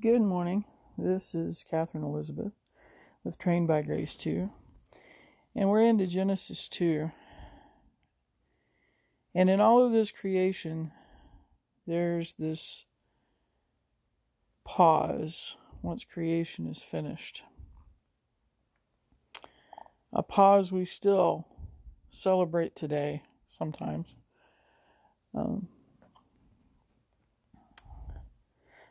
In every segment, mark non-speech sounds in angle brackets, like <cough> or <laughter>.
Good morning. This is Katherine Elizabeth with Trained by Grace 2. And we're into Genesis 2. And in all of this creation, there's this pause once creation is finished. A pause we still celebrate today sometimes. Um,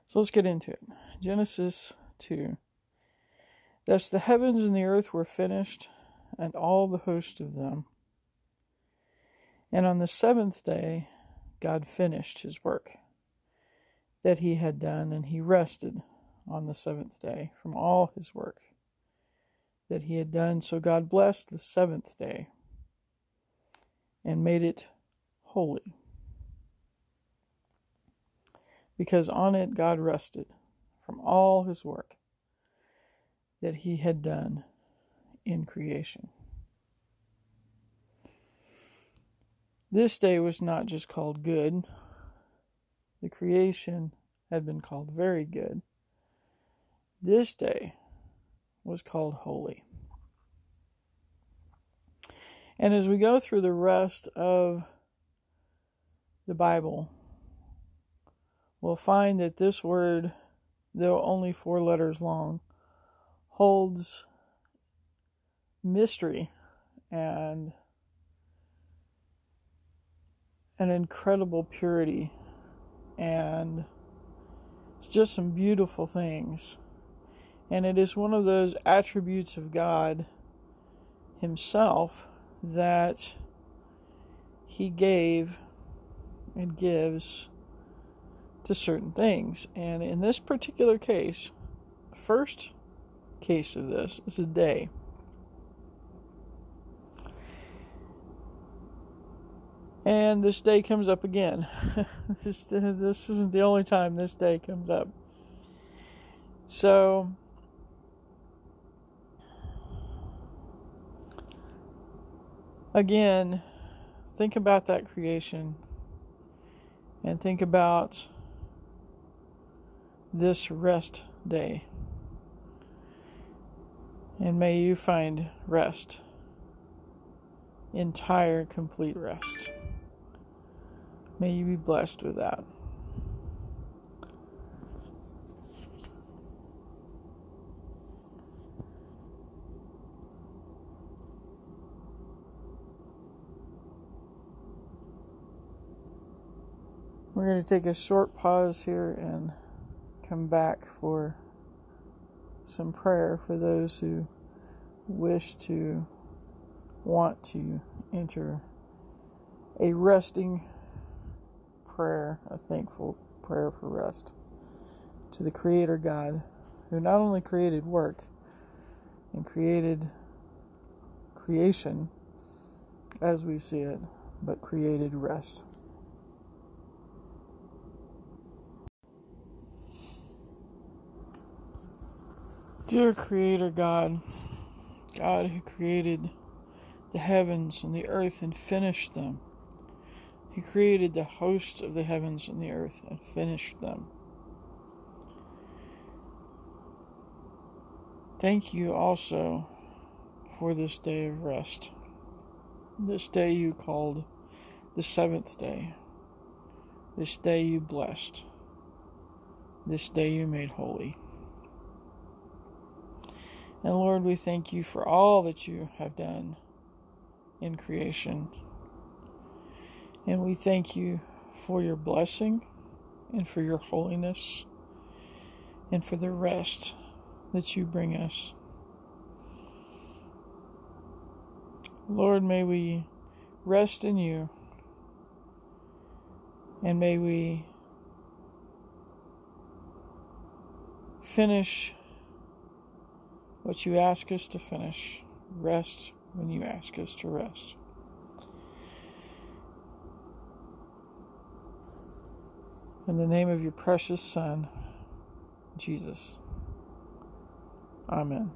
so let's get into it. Genesis 2. Thus the heavens and the earth were finished, and all the host of them. And on the seventh day, God finished his work that he had done, and he rested on the seventh day from all his work that he had done. So God blessed the seventh day and made it holy. Because on it God rested all his work that he had done in creation. This day was not just called good, the creation had been called very good. This day was called holy. And as we go through the rest of the Bible, we'll find that this word, though only four letters long, holds mystery and an incredible purity. And it's just some beautiful things. And it is one of those attributes of God himself that he gave and gives to certain things and in this particular case first case of this is a day And this day comes up again. <laughs> this, this isn't the only time this day comes up. So, again, think about that creation and think about this rest day. And may you find rest, entire, complete rest. May you be blessed with that. We're going to take a short pause here and come back for some prayer for those who wish to want to enter a resting prayer, a thankful prayer for rest to the Creator God, who not only created work and created creation as we see it, but created rest. Dear Creator God, God who created the heavens and the earth and finished them. He created the hosts of the heavens and the earth and finished them. Thank you also for this day of rest. This day you called the seventh day. This day you blessed. This day you made holy. And Lord, we thank you for all that you have done in creation. And we thank you for your blessing and for your holiness and for the rest that you bring us. Lord, may we rest in you and may we finish what you ask us to finish. Rest when you ask us to rest. In the name of your precious Son, Jesus. Amen.